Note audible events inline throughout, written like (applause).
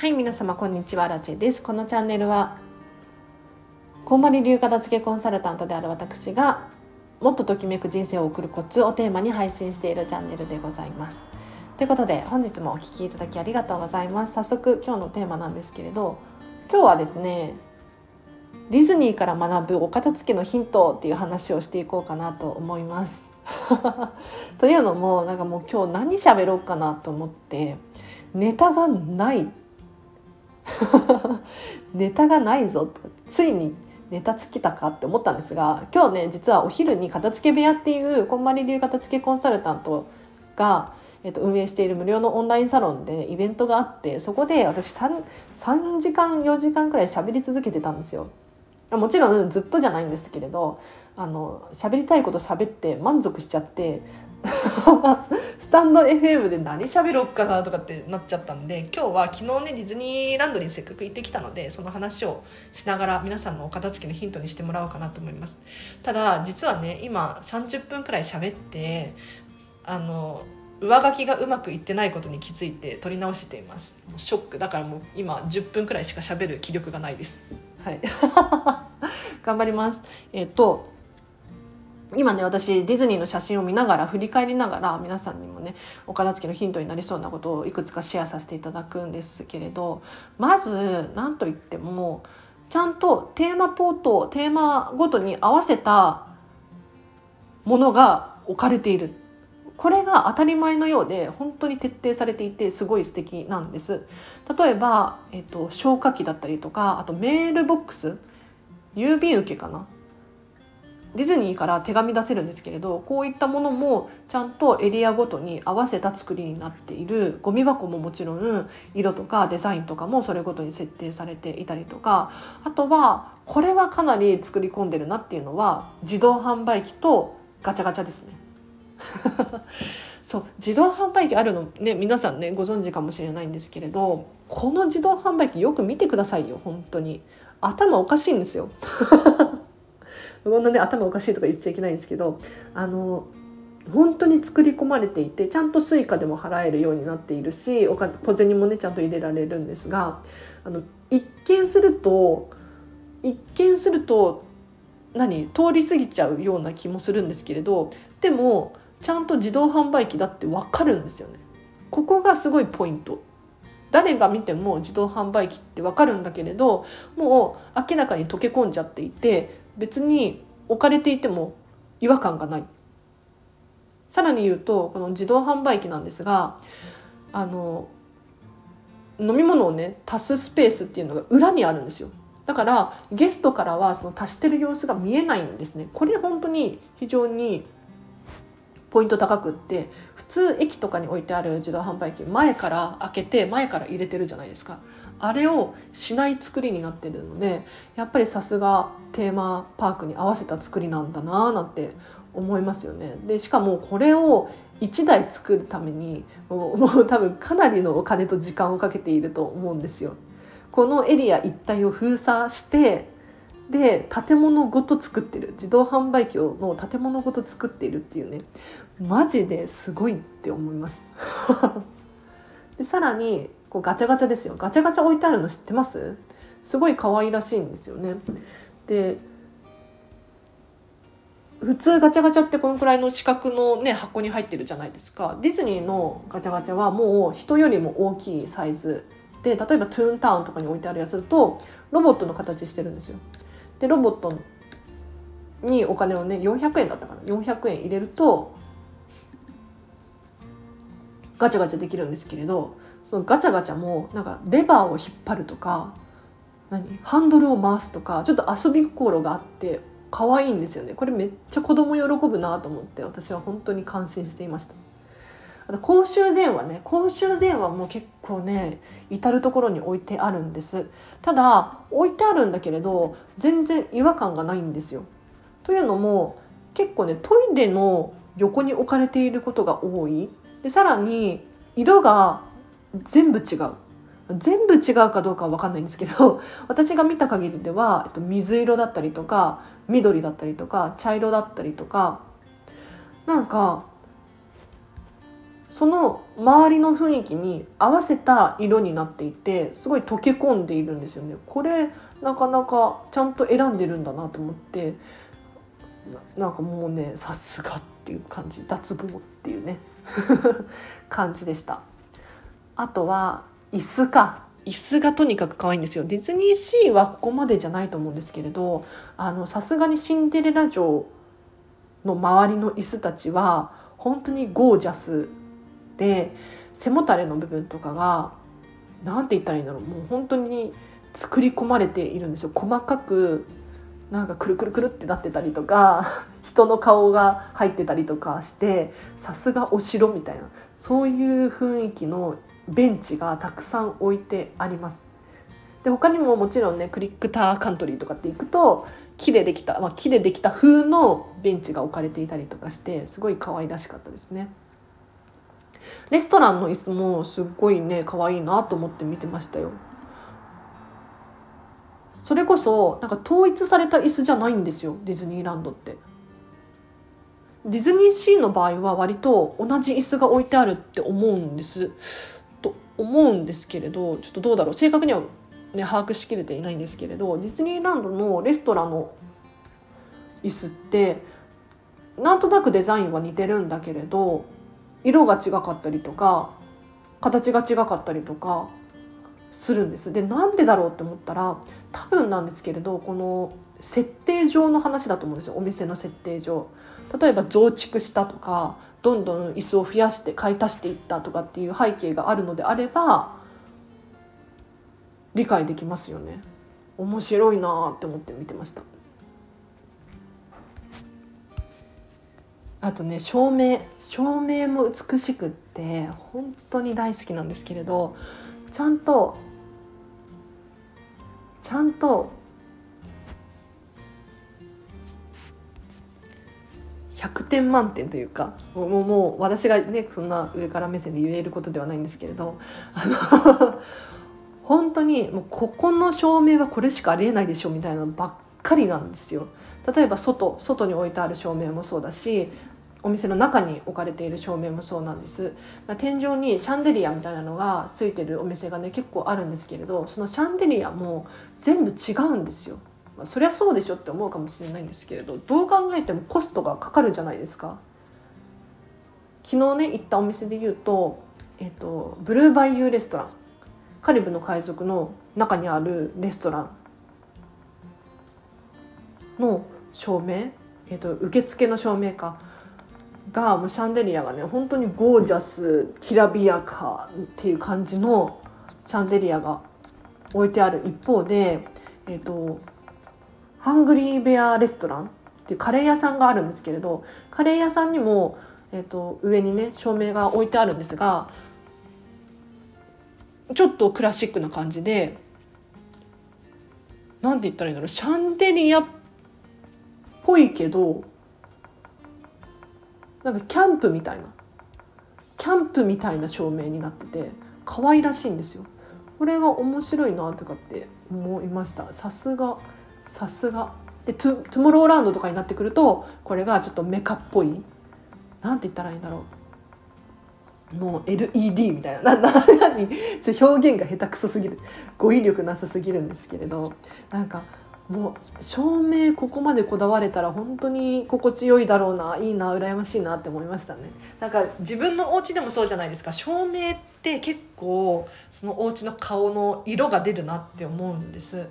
はい皆様こんにちは。ラチェです。このチャンネルはこんまり流片付けコンサルタントである私がもっとときめく人生を送るコツをテーマに配信しているチャンネルでございます。ということで本日もお聴きいただきありがとうございます。早速今日のテーマなんですけれど今日はですねディズニーから学ぶお片付けのヒントっていう話をしていこうかなと思います。(laughs) というのもなんかもう今日何喋ろうかなと思ってネタがない。(laughs) ネタがないぞとついにネタ尽きたかって思ったんですが今日ね実はお昼に片付け部屋っていうこんまり流片付けコンサルタントが、えっと、運営している無料のオンラインサロンでイベントがあってそこで私 3, 3時間4時間くらい喋り続けてたんですよ。もちろんずっとじゃないんですけれどあの喋りたいこと喋って満足しちゃって (laughs) スタンド FM で何喋ろうかなとかってなっちゃったんで今日は昨日ねディズニーランドにせっかく行ってきたのでその話をしながら皆さんのお片付けのヒントにしてもらおうかなと思います。ただ実はね今30分くらい喋ってあの上書きがうまくいってないことに気づいて撮り直しています。もうショック。だからもう今10分くらいしか喋る気力がないです。はい。(laughs) 頑張ります。えっ、と今ね私ディズニーの写真を見ながら振り返りながら皆さんにもねお片付けのヒントになりそうなことをいくつかシェアさせていただくんですけれどまず何といってもちゃんとテーマポートテーマごとに合わせたものが置かれている。これが当たり前のようで本当に徹底されていてすごい素敵なんです。例えば、えっと、消火器だったりとかあとメールボックス。郵便受けかな。ディズニーから手紙出せるんですけれどこういったものもちゃんとエリアごとに合わせた作りになっている。ゴミ箱ももちろん色とかデザインとかもそれごとに設定されていたりとか。あとはこれはかなり作り込んでるなっていうのは自動販売機とガチャガチャですね。(laughs) そう自動販売機あるのね皆さんねご存知かもしれないんですけれどこの自動販売機よく見てくださいよ本当に。頭おかしいんですよ。こんなね頭おかしいとか言っちゃいけないんですけどあの本当に作り込まれていてちゃんと Suica でも払えるようになっているしお金小銭もねちゃんと入れられるんですがあの一見すると一見すると何通り過ぎちゃうような気もするんですけれどでもちゃんと自動販売機だって分かるんですよね。ここがすごいポイント誰が見ても自動販売機って分かるんだけれどもう明らかに溶け込んじゃっていて別に置かれていても違和感がない。さらに言うとこの自動販売機なんですがあの飲み物をね足すスペースっていうのが裏にあるんですよ。だからゲストからはその足してる様子が見えないんですね。これ本当に非常にポイント高くって普通駅とかに置いてある自動販売機前から開けて前から入れてるじゃないですか。あれをしない作りになってるのでやっぱりさすがテーマパークに合わせた作りなんだなーなんて思いますよね。でしかもこれを1台作るためにもう多分かなりのお金と時間をかけていると思うんですよ。このエリア一帯を封鎖してで建物ごと作ってる自動販売機の建物ごと作っているっていうねマジですごいって思います (laughs) でさらにこうガチャガチャですよ。ガチャガチャ置いてあるの知ってます？すごい可愛らしいんですよね。で普通ガチャガチャってこのくらいの四角のね箱に入ってるじゃないですか。ディズニーのガチャガチャはもう人よりも大きいサイズで例えばトゥーンタウンとかに置いてあるやつだとロボットの形してるんですよ。でロボットにお金をね400円だったかな。400円入れるとガチャガチャできるんですけれどそのガチャガチャもなんかレバーを引っ張るとか何？ハンドルを回すとかちょっと遊び心があって可愛いんですよね。これめっちゃ子供喜ぶなと思って私は本当に感心していました。あと公衆電話ね。公衆電話も結構ね至る所に置いてあるんです。ただ置いてあるんだけれど全然違和感がないんですよ。というのも結構ねトイレの横に置かれていることが多い。でさらに色が全部違う。全部違うかどうかは分かんないんですけど (laughs) 私が見た限りでは、えっと、水色だったりとか緑だったりとか茶色だったりとかなんかその周りの雰囲気に合わせた色になっていてすごい溶け込んでいるんですよね。これなかなかちゃんと選んでるんだなと思ってなんかもうねさすがっていう感じ脱帽っていうね (laughs) 感じでした。あとは椅子か。椅子がとにかく可愛いんですよ。ディズニーシーはここまでじゃないと思うんですけれどあのさすがにシンデレラ城の周りの椅子たちは本当にゴージャスで背もたれの部分とかが何て言ったらいいんだろう。もう本当に作り込まれているんですよ。細かくなんかくるくるくるってなってたりとか人の顔が入ってたりとかしてさすがお城みたいな。そういう雰囲気のベンチがたくさん置いてあります。で他にももちろんねクリックターカントリーとかって行くと木でできた、まあ、木でできた風のベンチが置かれていたりとかしてすごい可愛らしかったですね。レストランの椅子もすっごいね可愛いなと思って見てましたよ。それこそなんか統一された椅子じゃないんですよディズニーランドって。ディズニーシーの場合は割と同じ椅子が置いてあるって思うんです思うんですけれどちょっとどうだろう正確には、ね、把握しきれていないんですけれどディズニーランドのレストランの椅子ってなんとなくデザインは似てるんだけれど色が違かったりとか形が違かったりとかするんです。でなんでだろうって思ったら多分なんですけれどこの設定上の話だと思うんですよお店の設定上。例えば増築したとかどんどん椅子を増やして買い足していったとかっていう背景があるのであれば理解できますよね。面白いなって思って見てました。あとね照明照明も美しくって本当に大好きなんですけれどちゃんとちゃんと100点満点というかもうもう私がねそんな上から目線で言えることではないんですけれどあの (laughs) 本当にもうここの照明はこれしかありえないでしょみたいなのばっかりなんですよ。例えば外外に置いてある照明もそうだしお店の中に置かれている照明もそうなんです天井にシャンデリアみたいなのがついてるお店がね結構あるんですけれどそのシャンデリアも全部違うんですよまあ、そりゃそうでしょって思うかもしれないんですけれどどう考えてもコストがかかるじゃないですか。昨日ね行ったお店で言うと,、えーと、ブルーバイユーレストラン。カリブの海賊の中にあるレストラン。の照明、えーと、受付の照明か。がもうシャンデリアがね本当にゴージャスきらびやかっていう感じのシャンデリアが置いてある一方で、えーとハングリーベアレストランっていうカレー屋さんがあるんですけれどカレー屋さんにも、えーと、上にね照明が置いてあるんですがちょっとクラシックな感じでなんて言ったらいいんだろうシャンデリアっぽいけどなんかキャンプみたいなキャンプみたいな照明になってて可愛らしいんですよ。これが面白いなとかって思いましたさすがさすが。でトゥトゥモローランドとかになってくるとこれがちょっとメカっぽい。なんて言ったらいいんだろう。もう LED みたいな。な何？ちょ表現が下手くそすぎる。語彙力なさすぎるんですけれど。なんかもう照明ここまでこだわれたら本当に心地よいだろうな。いいな羨ましいなって思いましたね。なんか自分のお家でもそうじゃないですか。照明って結構そのお家の顔の色が出るなって思うんです。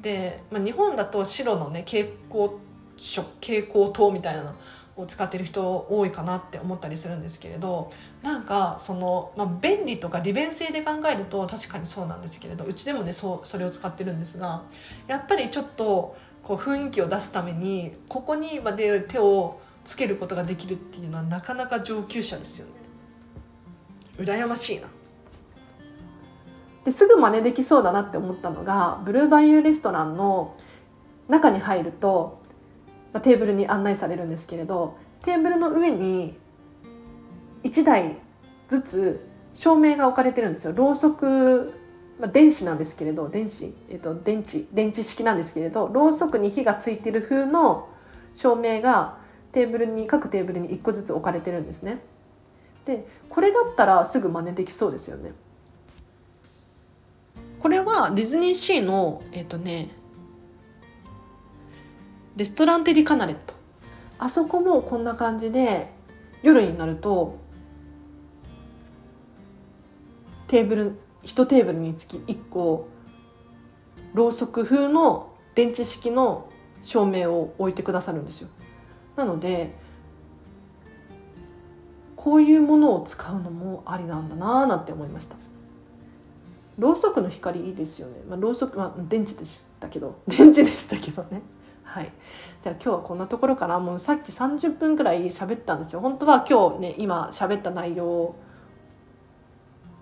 で、まあ、日本だと白のね蛍光色蛍光灯みたいなのを使ってる人多いかなって思ったりするんですけれどなんかその、まあ、便利とか利便性で考えると確かにそうなんですけれどうちでもねそうそれを使ってるんですがやっぱりちょっとこう雰囲気を出すためにここにまで手をつけることができるっていうのはなかなか上級者ですよね。羨ましいな。ですぐ真似できそうだなって思ったのがブルーバイユーレストランの中に入ると、ま、テーブルに案内されるんですけれどテーブルの上に1台ずつ照明が置かれてるんですよろうそく、まあ、電子なんですけれど電子、えっと、電池電池式なんですけれどろうそくに火がついてる風の照明がテーブルに各テーブルに1個ずつ置かれてるんですね。でこれだったらすぐ真似できそうですよねこれはディズニーシーのえっ、とねレストランテディカナレット。あそこもこんな感じで夜になるとテーブル1テーブルにつき1個ろうそく風の電池式の照明を置いてくださるんですよ。なのでこういうものを使うのもありなんだなーなんて思いました。ろうそくの光いいですよね、まあ、ろうそくは電池でしたけど。(laughs) 電池でしたけどね。はい。では今日はこんなところかな。もうさっき30分くらい喋ったんですよ。本当は今日ね今喋った内容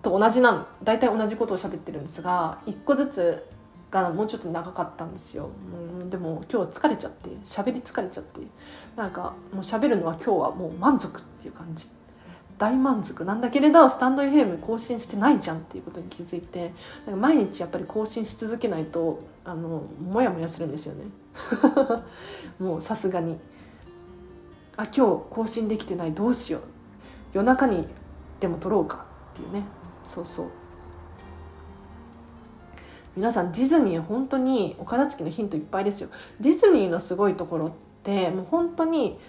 と同じなん大体同じことを喋ってるんですが1個ずつがもうちょっと長かったんですよ、うん、でも今日疲れちゃって喋り疲れちゃって。なんかもう喋るのは今日はもう満足っていう感じ。大満足。なんだけれどスタンド FM 更新してないじゃんっていうことに気づいてなんか毎日やっぱり更新し続けないとあのモヤモヤするんですよね。(laughs) もうさすがに。あ今日更新できてない。どうしよう。夜中にでも撮ろうかっていうね。そうそう。皆さんディズニー本当にお片付きのヒントいっぱいですよ。ディズニーのすごいところってもう本当に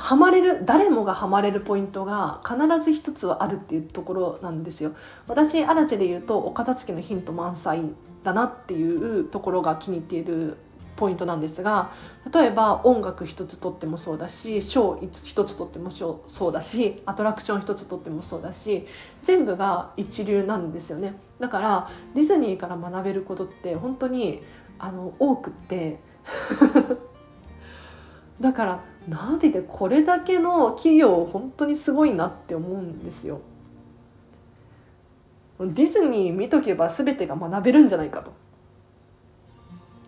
ハマれる誰もがハマれるポイントが必ず一つはあるっていうところなんですよ。私アラチェで言うとお片付きのヒント満載だなっていうところが気に入っているポイントなんですが例えば音楽一つとってもそうだしショー一つとってもそうだしアトラクション一つとってもそうだし全部が一流なんですよね。だからディズニーから学べることって本当にあの多くって。(laughs) だからなんて言ってこれだけの企業本当にすごいなって思うんですよ。ディズニー見とけば全てが学べるんじゃないかと。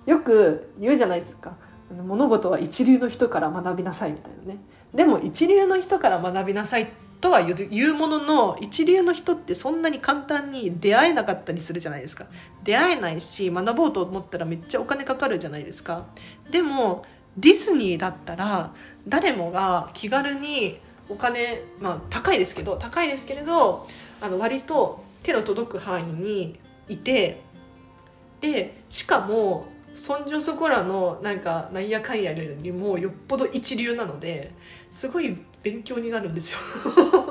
よく言うじゃないですか。物事は一流の人から学びなさいみたいなね。でも一流の人から学びなさいとは言うものの一流の人ってそんなに簡単に出会えなかったりするじゃないですか。出会えないし学ぼうと思ったらめっちゃお金かかるじゃないですか。でもディズニーだったら誰もが気軽にお金まあ高いですけど高いですけれどあの割と手の届く範囲にいてでしかもそんじょそこらのなんかなんやかんやよりもよっぽど一流なのですごい勉強になるんですよ。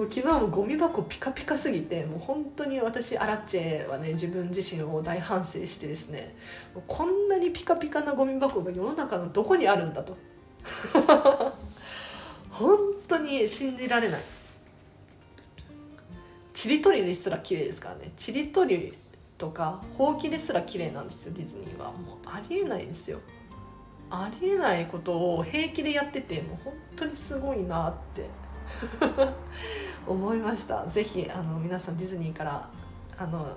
もう昨日もゴミ箱ピカピカすぎてもう本当に私アラッチェはね自分自身を大反省してですねこんなにピカピカなゴミ箱が世の中のどこにあるんだと。(laughs) 本当に信じられない。ちりとりですら綺麗ですからね。ちりとりとかほうきですら綺麗なんですよディズニーは。もうありえないんですよ。ありえないことを平気でやっててもう本当にすごいなって。思いました。是非あの皆さんディズニーからあの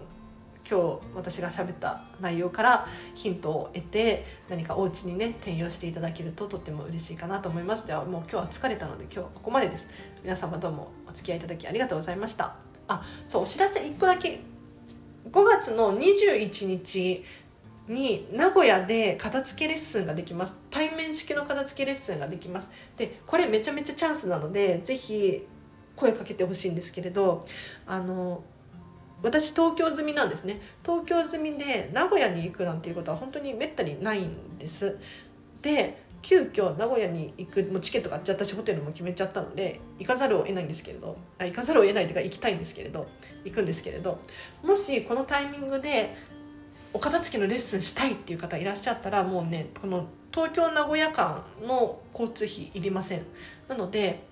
今日私が喋った内容からヒントを得て何かお家にね転用していただけるととっても嬉しいかなと思います。ではもう今日は疲れたので今日はここまでです。皆様どうもお付き合いいただきありがとうございました。あそうお知らせ1個だけ。5月の21日に名古屋で片付けレッスンができます。対面式の片付けレッスンができます。でこれめちゃめちゃチャンスなので是非声かけてほしいんですけれどあの私東京済みなんですね。東京済みで名古屋に行くなんていうことは本当にめったにないんです。で急遽名古屋に行くもうチケット買っちゃったしホテルも決めちゃったので行かざるを得ないんですけれどあ行かざるを得ないというか行きたいんですけれど行くんですけれどもしこのタイミングでお片付けのレッスンしたいっていう方いらっしゃったらもうねこの東京名古屋間の交通費いりません。なので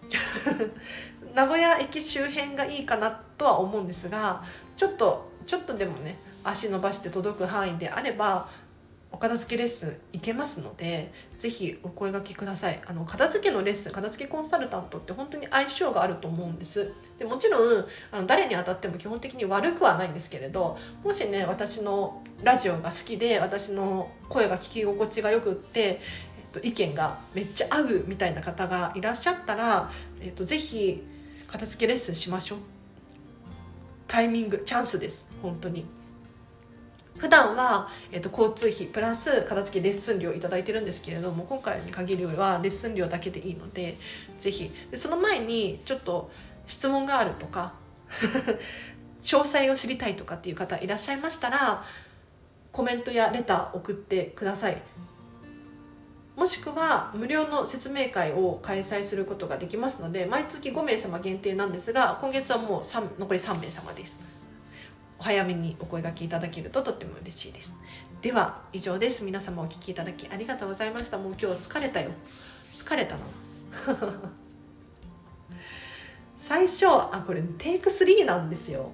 (laughs) 名古屋駅周辺がいいかなとは思うんですがちょっとちょっとでもね足伸ばして届く範囲であればお片付けレッスン行けますのでぜひお声がけください。あの片付けのレッスン片付けコンサルタントって本当に相性があると思うんです。でもちろんあの誰に当たっても基本的に悪くはないんですけれどもしね私のラジオが好きで私の声が聞き心地がよくって、えっと、意見がめっちゃ合うみたいな方がいらっしゃったら、えっと、ぜひ片付けレッスンしましょう。タイミングチャンスです。本当に。普段は、えっと、交通費プラス片付けレッスン料頂いてるんですけれども今回に限りはレッスン料だけでいいのでぜひ。でその前にちょっと質問があるとか (laughs) 詳細を知りたいとかっていう方いらっしゃいましたらコメントやレター送ってください。もしくは無料の説明会を開催することができますので毎月5名様限定なんですが今月はもう3残り3名様です。お早めにお声がけいただけるととっても嬉しいです。では以上です。皆様お聞きいただきありがとうございました。もう今日疲れたよ。疲れたな。(laughs) 最初あこれテイク3なんですよ。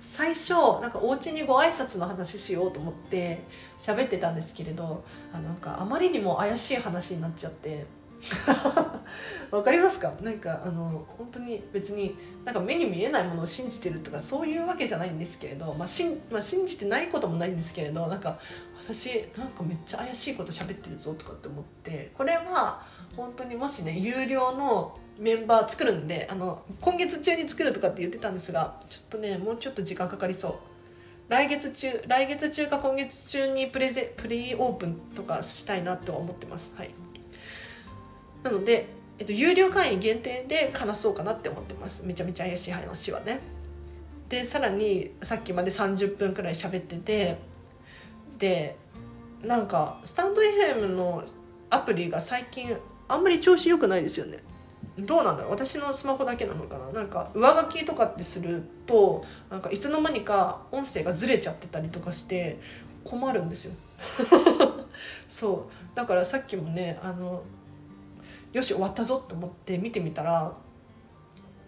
最初なんかお家にご挨拶の話しようと思って喋ってたんですけれどあなんかあまりにも怪しい話になっちゃって。わかりますか？なんかあの本当に別になんか目に見えないものを信じてるとかそういうわけじゃないんですけれど、まあしんまあ、信じてないこともないんですけれどなんか私なんかめっちゃ怪しいこと喋ってるぞとかって思ってこれは本当にもしね有料のメンバー作るんであの今月中に作るとかって言ってたんですがちょっとねもうちょっと時間かかりそう。来月中来月中か今月中にプレゼプレイオープンとかしたいなとは思ってます。はい。なので、えっと、有料会員限定で話そうかなって思ってます。めちゃめちゃ怪しい話はね。でさらにさっきまで30分くらい喋っててでなんかスタンド FM のアプリが最近あんまり調子良くないですよね。どうなんだろう。私のスマホだけなのかな。なんか上書きとかってするとなんかいつの間にか音声がずれちゃってたりとかして困るんですよ。(laughs) そう。だからさっきもねあのよし終わったぞと思って見てみたら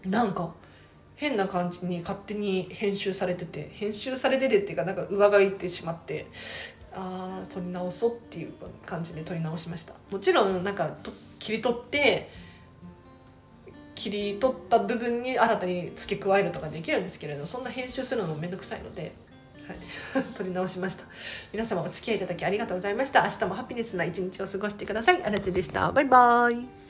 なんか変な感じに勝手に編集されてて編集されててっていうかなんか上書いてしまってああ撮り直そうっていう感じで撮り直しました。もちろんなんか切り取って切り取った部分に新たに付け加えるとかできるんですけれどそんな編集するのもめんどくさいので、はい、(laughs) 撮り直しました。皆様お付き合いいただきありがとうございました。明日もハピネスな一日を過ごしてください。あらちでした。バイバーイ。